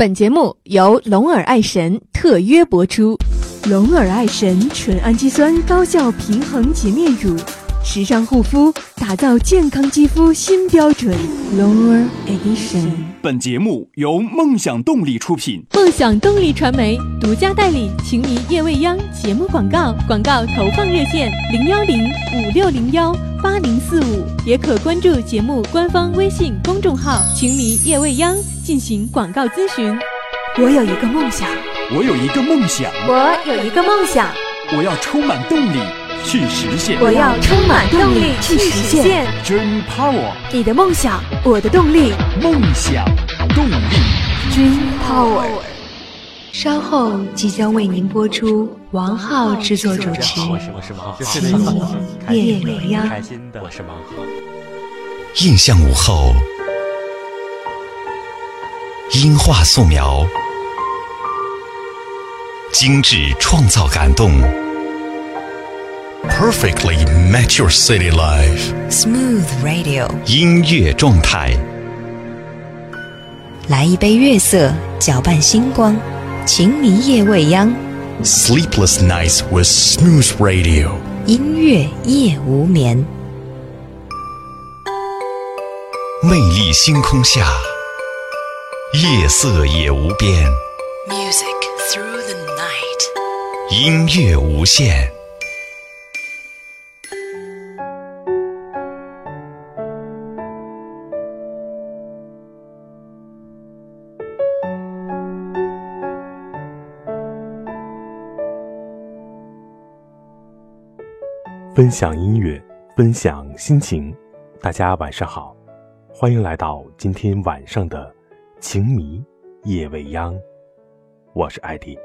本节目由龙耳爱神特约播出。龙耳爱神纯氨基酸高效平衡洁面乳，时尚护肤，打造健康肌肤新标准。龙耳 Edition。本节目由梦想动力出品。梦想动力传媒独家代理《情迷夜未央》节目广告，广告投放热线零幺零五六零幺八零四五，也可关注节目官方微信公众号“情迷夜未央”进行广告咨询。我有一个梦想，我有一个梦想，我有一个梦想，我要充满动力去实现。我要充满动力去实现。Dream Power，你的梦想，我的动力。梦想动力。Dream Power。稍后即将为您播出王浩制作主持我是我是王《浩，情迷夜未央》。开心的，我是王浩。印象午后，音画素描，精致创造感动，perfectly match your city life。Smooth Radio，音乐状态，来一杯月色，搅拌星光，情迷夜未央，sleepless nights with smooth radio。音乐夜无眠。魅力星空下，夜色也无边，Music through the night。音乐无限。分享音乐，分享心情。大家晚上好，欢迎来到今天晚上的情迷夜未央。我是艾迪。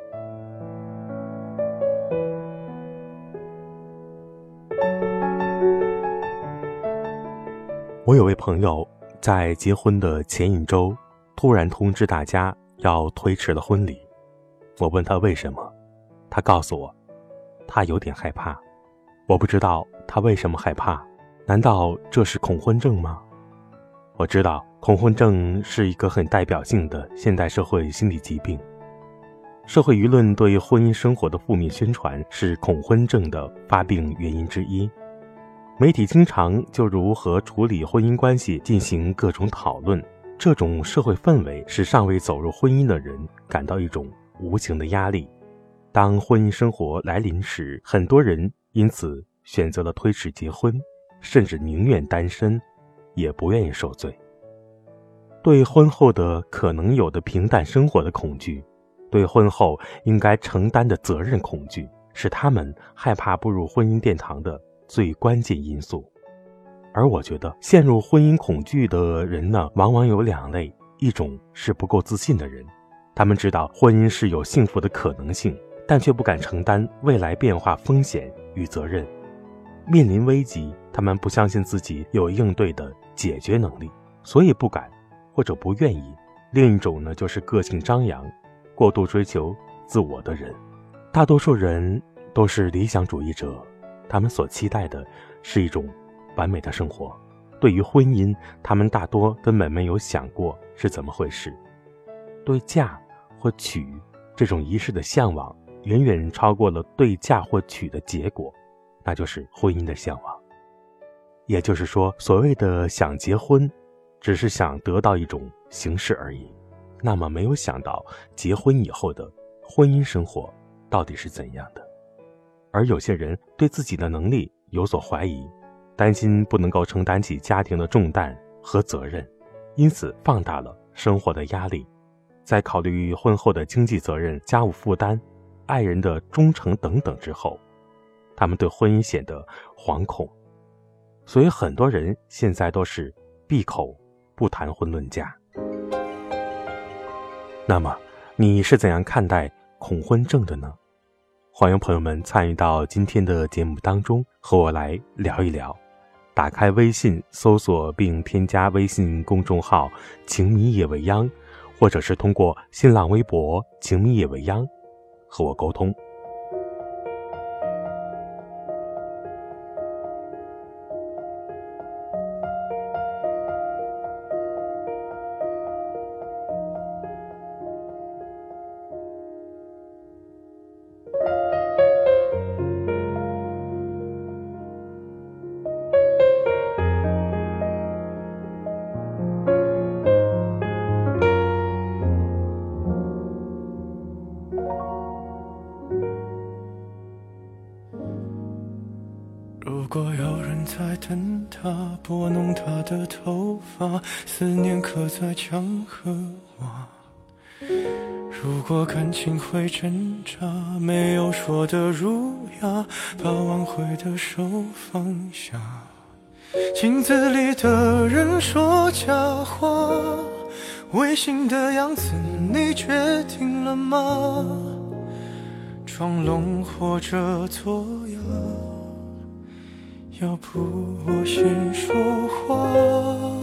我有位朋友在结婚的前一周，突然通知大家要推迟了婚礼。我问他为什么，他告诉我，他有点害怕。我不知道他为什么害怕，难道这是恐婚症吗？我知道恐婚症是一个很代表性的现代社会心理疾病，社会舆论对婚姻生活的负面宣传是恐婚症的发病原因之一。媒体经常就如何处理婚姻关系进行各种讨论，这种社会氛围使尚未走入婚姻的人感到一种无形的压力。当婚姻生活来临时，很多人因此选择了推迟结婚，甚至宁愿单身，也不愿意受罪。对婚后的可能有的平淡生活的恐惧，对婚后应该承担的责任恐惧，是他们害怕步入婚姻殿堂的最关键因素。而我觉得，陷入婚姻恐惧的人呢，往往有两类：一种是不够自信的人，他们知道婚姻是有幸福的可能性。但却不敢承担未来变化风险与责任，面临危机，他们不相信自己有应对的解决能力，所以不敢或者不愿意。另一种呢，就是个性张扬、过度追求自我的人。大多数人都是理想主义者，他们所期待的是一种完美的生活。对于婚姻，他们大多根本没有想过是怎么回事。对嫁或娶这种仪式的向往。远远超过了对嫁或娶的结果，那就是婚姻的向往。也就是说，所谓的想结婚，只是想得到一种形式而已。那么，没有想到结婚以后的婚姻生活到底是怎样的。而有些人对自己的能力有所怀疑，担心不能够承担起家庭的重担和责任，因此放大了生活的压力。在考虑婚后的经济责任、家务负担。爱人的忠诚等等之后，他们对婚姻显得惶恐，所以很多人现在都是闭口不谈婚论嫁。那么，你是怎样看待恐婚症的呢？欢迎朋友们参与到今天的节目当中，和我来聊一聊。打开微信，搜索并添加微信公众号“情迷夜未央”，或者是通过新浪微博“情迷夜未央”。和我沟通。如果感情会挣扎，没有说的儒雅，把挽回的手放下。镜子里的人说假话，违心的样子你决定了吗？装聋或者作哑，要不我先说话。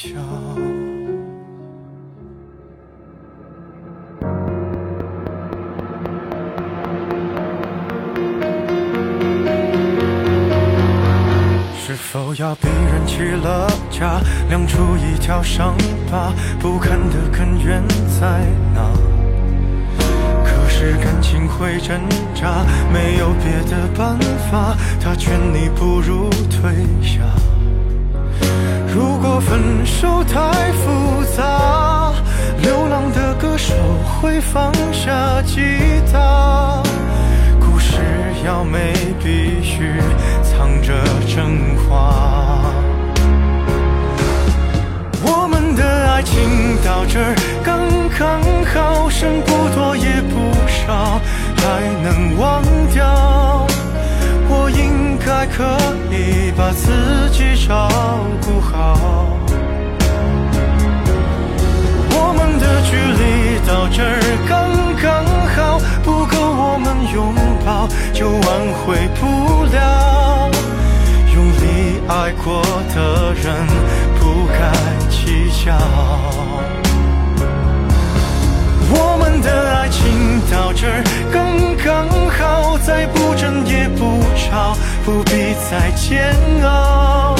笑。是否要逼人起了家，亮出一条伤疤，不堪的根源在哪？可是感情会挣扎，没有别的办法，他劝你不如退下。如果分手太复杂，流浪的歌手会放下吉他。故事要美，必须藏着真话。我们的爱情到这儿刚刚好，剩不多也不少，还能忘掉。我应该可以把自己照顾好。就挽回不了。用力爱过的人，不该计较。我们的爱情到这刚刚好，再不争也不吵，不必再煎熬。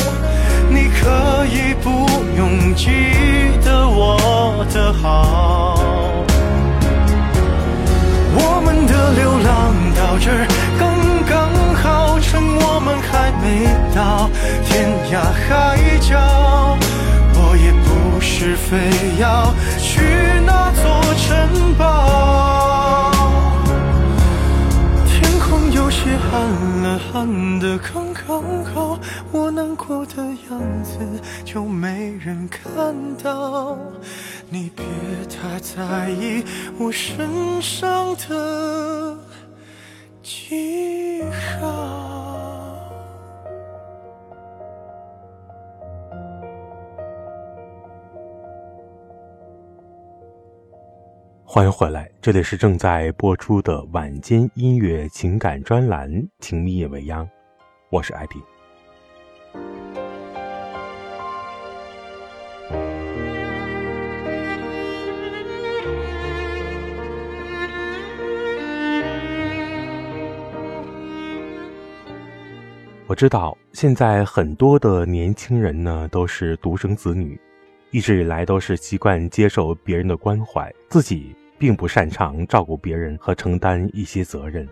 你可以不用记得我的好。我们的流浪到这儿刚刚好，趁我们还没到天涯海角。我也不是非要去那座城堡。天空有些暗了，暗的刚刚好，我难过的样子就没人看到。你别太在意我身上的记号。欢迎回来，这里是正在播出的晚间音乐情感专栏《情迷夜未央》，我是艾迪。我知道现在很多的年轻人呢都是独生子女。一直以来都是习惯接受别人的关怀，自己并不擅长照顾别人和承担一些责任。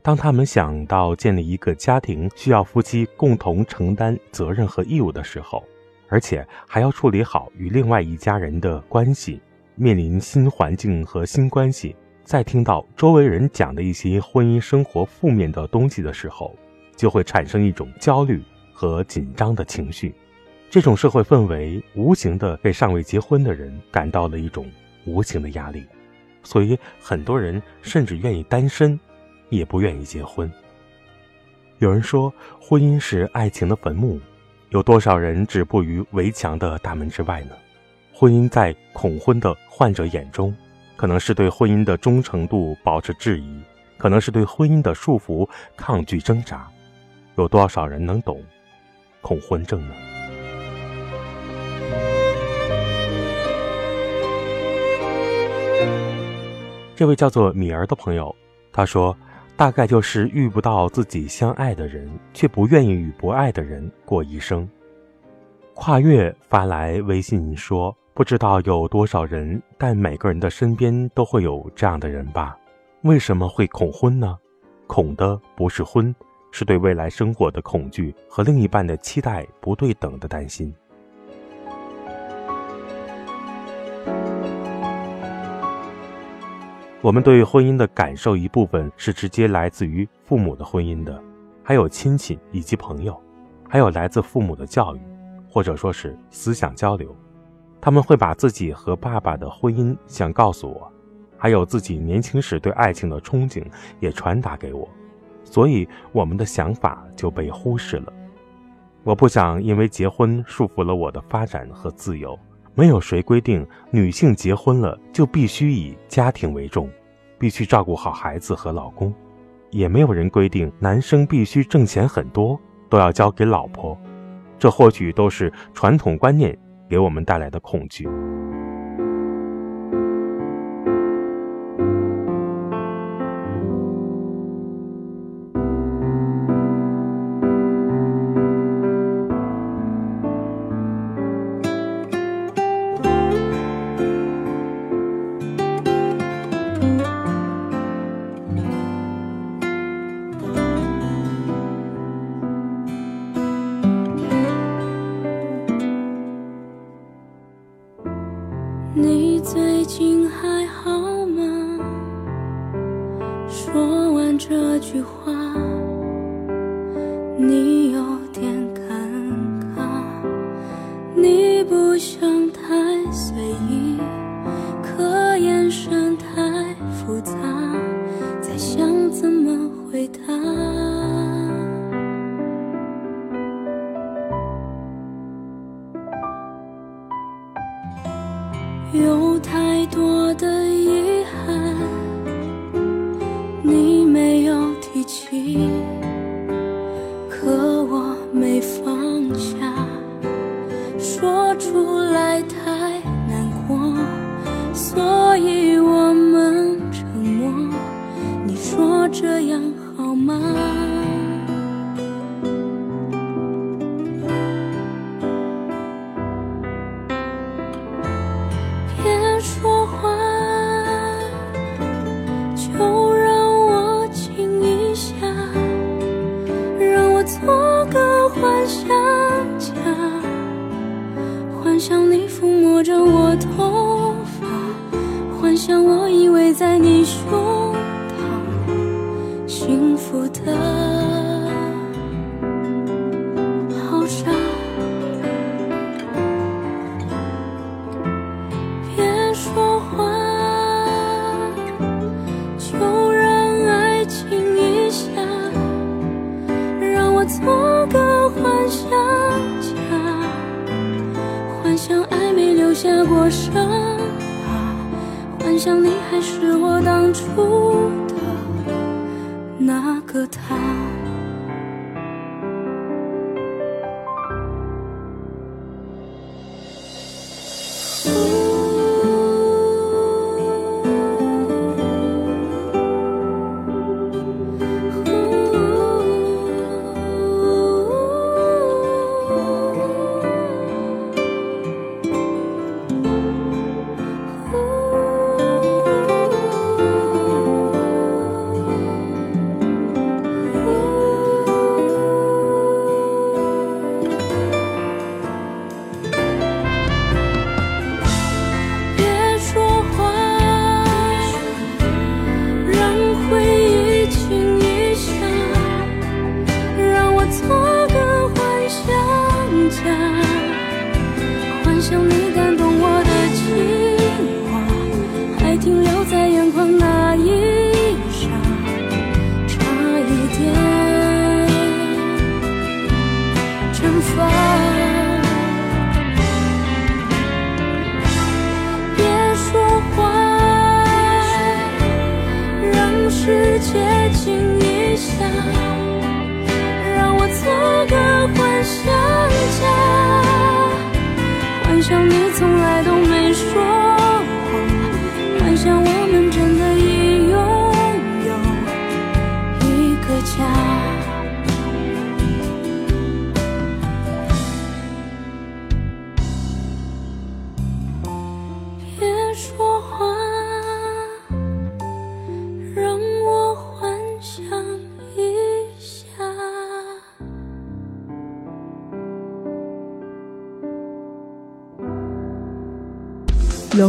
当他们想到建立一个家庭需要夫妻共同承担责任和义务的时候，而且还要处理好与另外一家人的关系，面临新环境和新关系，在听到周围人讲的一些婚姻生活负面的东西的时候，就会产生一种焦虑和紧张的情绪。这种社会氛围无形的给尚未结婚的人感到了一种无形的压力，所以很多人甚至愿意单身，也不愿意结婚。有人说，婚姻是爱情的坟墓，有多少人止步于围墙的大门之外呢？婚姻在恐婚的患者眼中，可能是对婚姻的忠诚度保持质疑，可能是对婚姻的束缚抗拒挣扎。有多少人能懂恐婚症呢？这位叫做米儿的朋友，他说，大概就是遇不到自己相爱的人，却不愿意与不爱的人过一生。跨越发来微信说，不知道有多少人，但每个人的身边都会有这样的人吧？为什么会恐婚呢？恐的不是婚，是对未来生活的恐惧和另一半的期待不对等的担心。我们对婚姻的感受一部分是直接来自于父母的婚姻的，还有亲戚以及朋友，还有来自父母的教育，或者说是思想交流。他们会把自己和爸爸的婚姻想告诉我。还有自己年轻时对爱情的憧憬也传达给我，所以我们的想法就被忽视了。我不想因为结婚束缚了我的发展和自由。没有谁规定女性结婚了就必须以家庭为重，必须照顾好孩子和老公，也没有人规定男生必须挣钱很多，都要交给老婆。这或许都是传统观念给我们带来的恐惧。你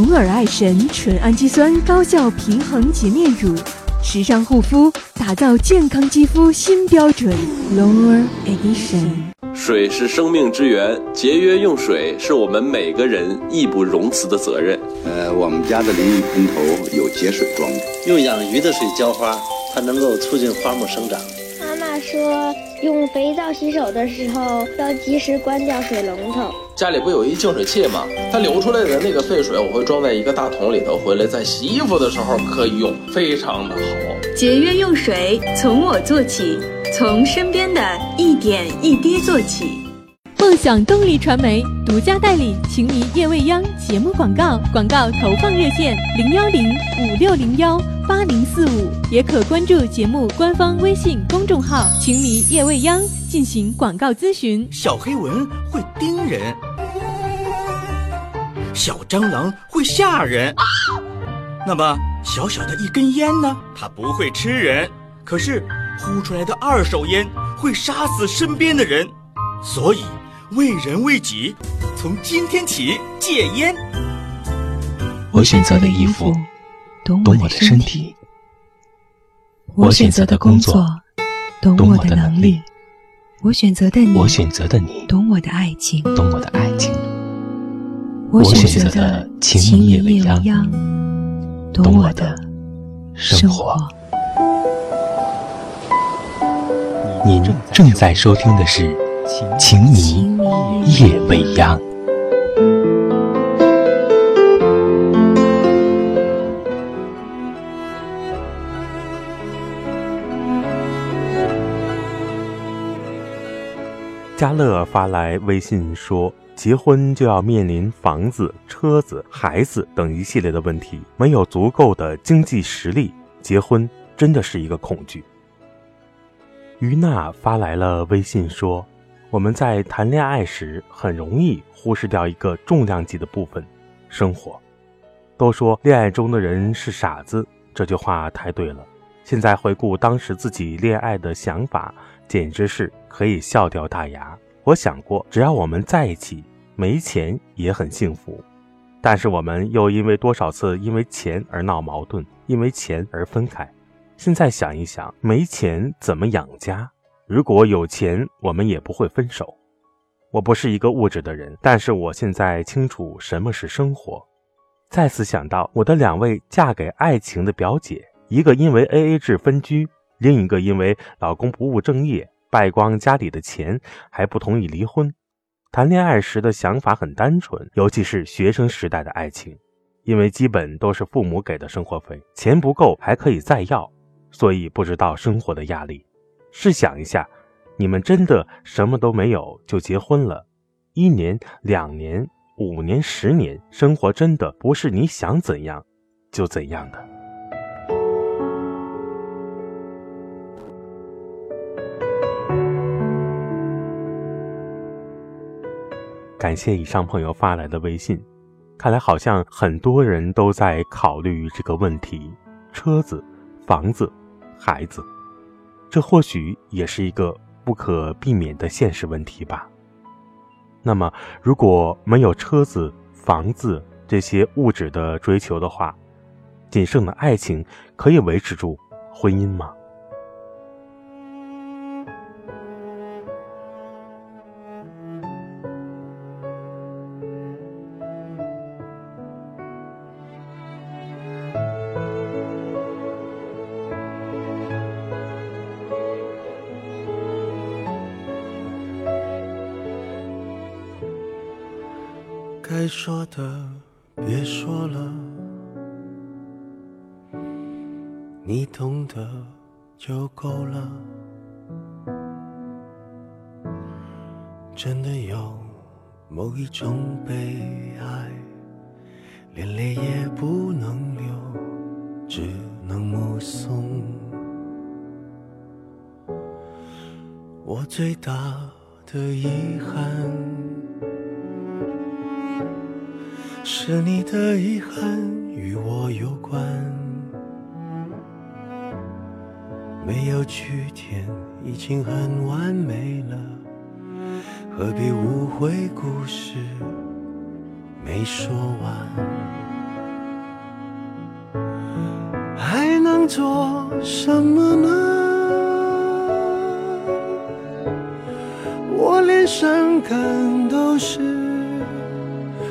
龙尔爱神纯氨基酸高效平衡洁面乳，时尚护肤，打造健康肌肤新标准。Lower Edition。水是生命之源，节约用水是我们每个人义不容辞的责任。呃，我们家的淋浴喷头有节水装置，用养鱼的水浇花，它能够促进花木生长。妈妈说，用肥皂洗手的时候要及时关掉水龙头。家里不有一净水器吗？它流出来的那个废水，我会装在一个大桶里头，回来在洗衣服的时候可以用，非常的好。节约用水，从我做起，从身边的一点一滴做起。梦想动力传媒独家代理《情迷夜未央》节目广告，广告投放热线零幺零五六零幺八零四五，也可关注节目官方微信公众号“情迷夜未央”进行广告咨询。小黑蚊会叮人，小蟑螂会吓人，那么小小的一根烟呢？它不会吃人，可是呼出来的二手烟会杀死身边的人，所以。为人为己，从今天起戒烟。我选择的衣服懂我的身体，我选择的工作懂我的能力，我选择的你，我选择的你懂我的爱情，懂我的爱情。我选择的情夜未央，懂我的生活。您正在收听的是。情迷夜未央。嘉乐发来微信说：“结婚就要面临房子、车子、孩子等一系列的问题，没有足够的经济实力，结婚真的是一个恐惧。”于娜发来了微信说。我们在谈恋爱时很容易忽视掉一个重量级的部分——生活。都说恋爱中的人是傻子，这句话太对了。现在回顾当时自己恋爱的想法，简直是可以笑掉大牙。我想过，只要我们在一起，没钱也很幸福。但是我们又因为多少次因为钱而闹矛盾，因为钱而分开。现在想一想，没钱怎么养家？如果有钱，我们也不会分手。我不是一个物质的人，但是我现在清楚什么是生活。再次想到我的两位嫁给爱情的表姐，一个因为 A A 制分居，另一个因为老公不务正业，败光家里的钱，还不同意离婚。谈恋爱时的想法很单纯，尤其是学生时代的爱情，因为基本都是父母给的生活费，钱不够还可以再要，所以不知道生活的压力。试想一下，你们真的什么都没有就结婚了，一年、两年、五年、十年，生活真的不是你想怎样就怎样的。感谢以上朋友发来的微信，看来好像很多人都在考虑这个问题：车子、房子、孩子。这或许也是一个不可避免的现实问题吧。那么，如果没有车子、房子这些物质的追求的话，仅剩的爱情可以维持住婚姻吗？说的别说了，你懂得就够了。真的有某一种悲哀，连泪也不能流，只能目送。我最大的遗憾。是你的遗憾与我有关没有句点已经很完美了何必误会故事没说完还能做什么呢我连伤感都是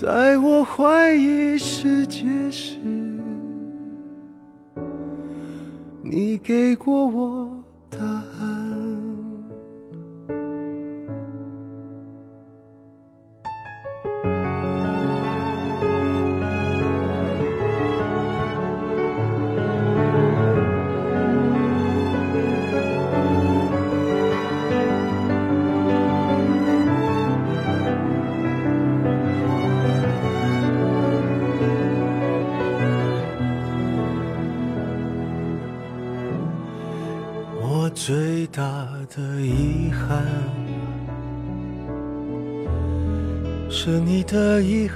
在我怀疑世界时，你给过我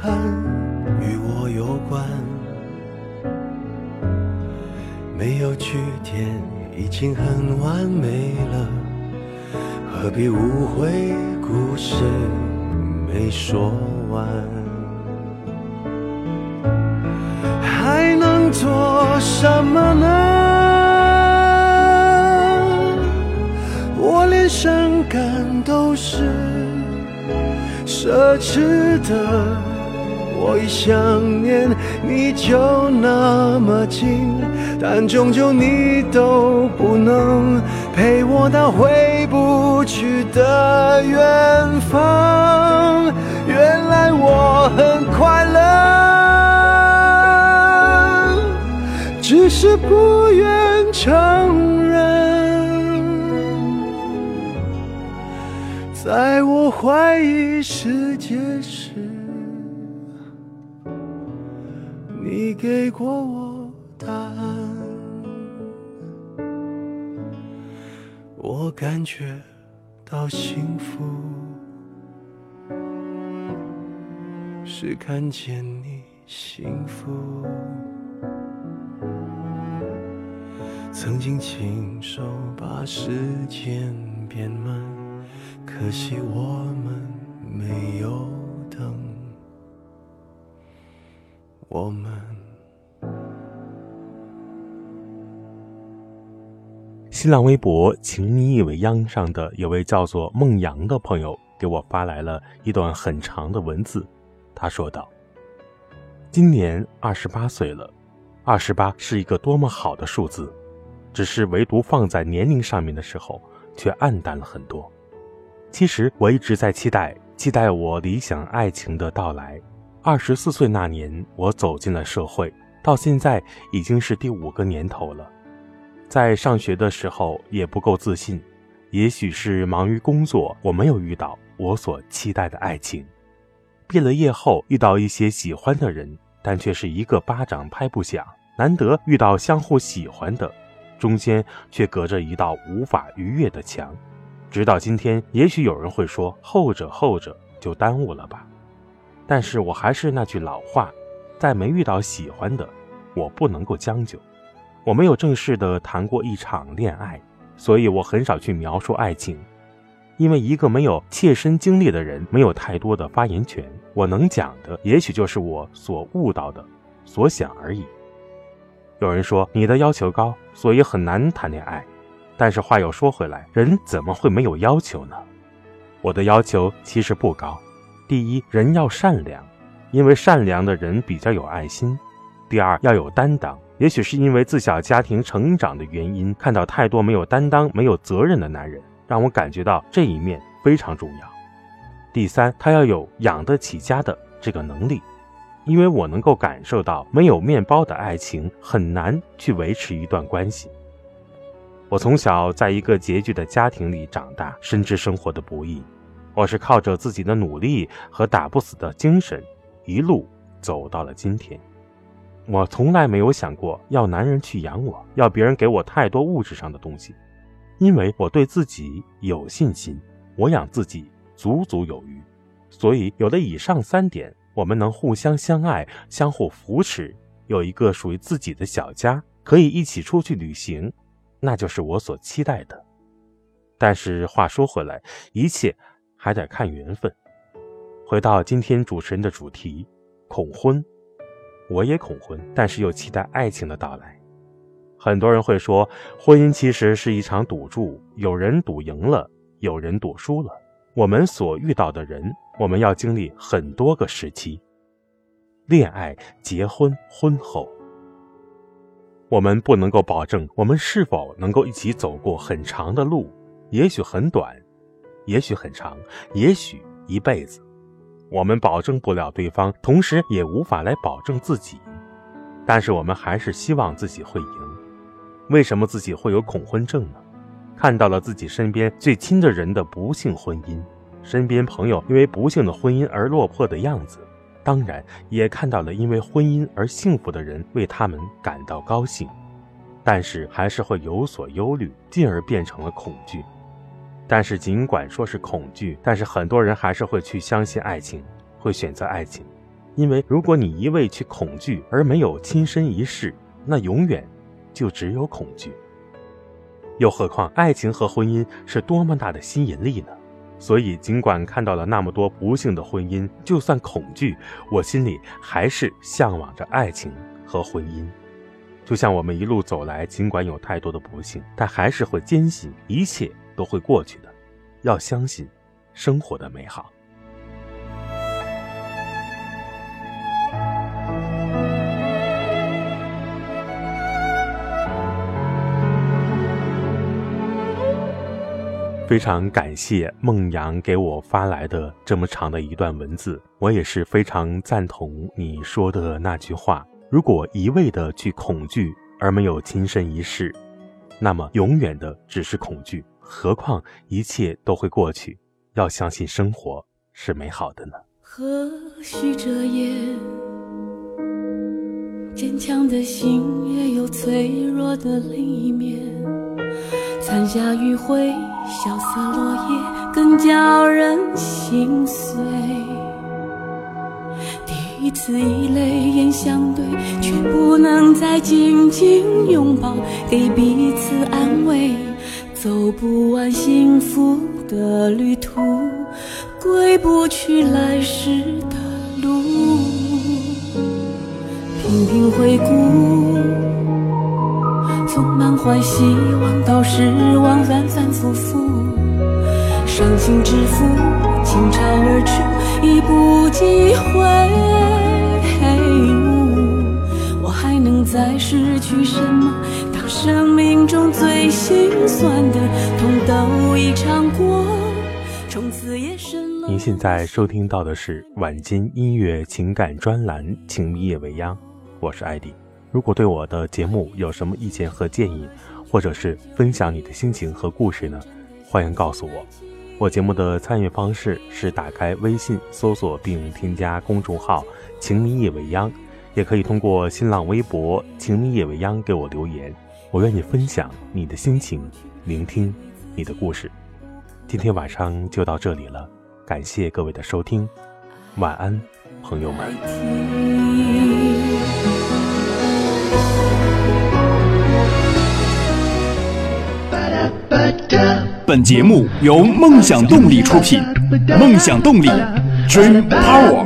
憾与我有关。没有句点已经很完美了，何必误会故事没说完？还能做什么呢？我连伤感都是奢侈的，我一想念你就那么近，但终究你都不能陪我到回不去的远方。原来我很快乐，只是不愿承认。在我怀疑世界时，给过我答案。我感觉到幸福，是看见你幸福。曾经亲手把时间变慢。可惜我们没有等，我们。新浪微博“情你以为央”上的有位叫做孟阳的朋友给我发来了一段很长的文字，他说道：“今年二十八岁了，二十八是一个多么好的数字，只是唯独放在年龄上面的时候，却暗淡了很多。”其实我一直在期待，期待我理想爱情的到来。二十四岁那年，我走进了社会，到现在已经是第五个年头了。在上学的时候也不够自信，也许是忙于工作，我没有遇到我所期待的爱情。毕了业后遇到一些喜欢的人，但却是一个巴掌拍不响。难得遇到相互喜欢的，中间却隔着一道无法逾越的墙。直到今天，也许有人会说后者后者就耽误了吧，但是我还是那句老话，在没遇到喜欢的，我不能够将就。我没有正式的谈过一场恋爱，所以我很少去描述爱情，因为一个没有切身经历的人没有太多的发言权。我能讲的，也许就是我所悟到的，所想而已。有人说你的要求高，所以很难谈恋爱。但是话又说回来，人怎么会没有要求呢？我的要求其实不高。第一，人要善良，因为善良的人比较有爱心；第二，要有担当。也许是因为自小家庭成长的原因，看到太多没有担当、没有责任的男人，让我感觉到这一面非常重要。第三，他要有养得起家的这个能力，因为我能够感受到没有面包的爱情很难去维持一段关系。我从小在一个拮据的家庭里长大，深知生活的不易。我是靠着自己的努力和打不死的精神，一路走到了今天。我从来没有想过要男人去养我，要别人给我太多物质上的东西。因为我对自己有信心，我养自己足足有余。所以有了以上三点，我们能互相相爱、相互扶持，有一个属于自己的小家，可以一起出去旅行，那就是我所期待的。但是话说回来，一切还得看缘分。回到今天主持人的主题，恐婚，我也恐婚，但是又期待爱情的到来。很多人会说，婚姻其实是一场赌注，有人赌赢了，有人赌输了。我们所遇到的人，我们要经历很多个时期：恋爱、结婚、婚后。我们不能够保证我们是否能够一起走过很长的路，也许很短，也许很长，也许一辈子。我们保证不了对方，同时也无法来保证自己。但是我们还是希望自己会赢。为什么自己会有恐婚症呢？看到了自己身边最亲的人的不幸婚姻，身边朋友因为不幸的婚姻而落魄的样子，当然也看到了因为婚姻而幸福的人为他们感到高兴，但是还是会有所忧虑，进而变成了恐惧。但是尽管说是恐惧，但是很多人还是会去相信爱情，会选择爱情，因为如果你一味去恐惧而没有亲身一试，那永远就只有恐惧。又何况，爱情和婚姻是多么大的吸引力呢？所以，尽管看到了那么多不幸的婚姻，就算恐惧，我心里还是向往着爱情和婚姻。就像我们一路走来，尽管有太多的不幸，但还是会坚信一切都会过去的。要相信生活的美好。非常感谢孟阳给我发来的这么长的一段文字，我也是非常赞同你说的那句话：如果一味的去恐惧而没有亲身一试，那么永远的只是恐惧。何况一切都会过去，要相信生活是美好的呢？何须遮掩？坚强的心也有脆弱的另一面。残霞余晖，萧瑟落叶，更叫人心碎。第一次以泪眼相对，却不能再紧紧拥抱，给彼此安慰。走不完幸福的旅途，归不去来时的路。频频回顾，从满怀希望到失望，反反复复。伤心之负，倾巢而出，已不及回悟。我还能再失去什么？尝过，从此夜深了。您现在收听到的是晚间音乐情感专栏《情迷夜未央》，我是艾迪。如果对我的节目有什么意见和建议，或者是分享你的心情和故事呢？欢迎告诉我。我节目的参与方式是打开微信搜索并添加公众号“情迷夜未央”，也可以通过新浪微博“情迷夜未央”给我留言。我愿意分享你的心情，聆听你的故事。今天晚上就到这里了，感谢各位的收听，晚安，朋友们。本节目由梦想动力出品，梦想动力，Dream Power。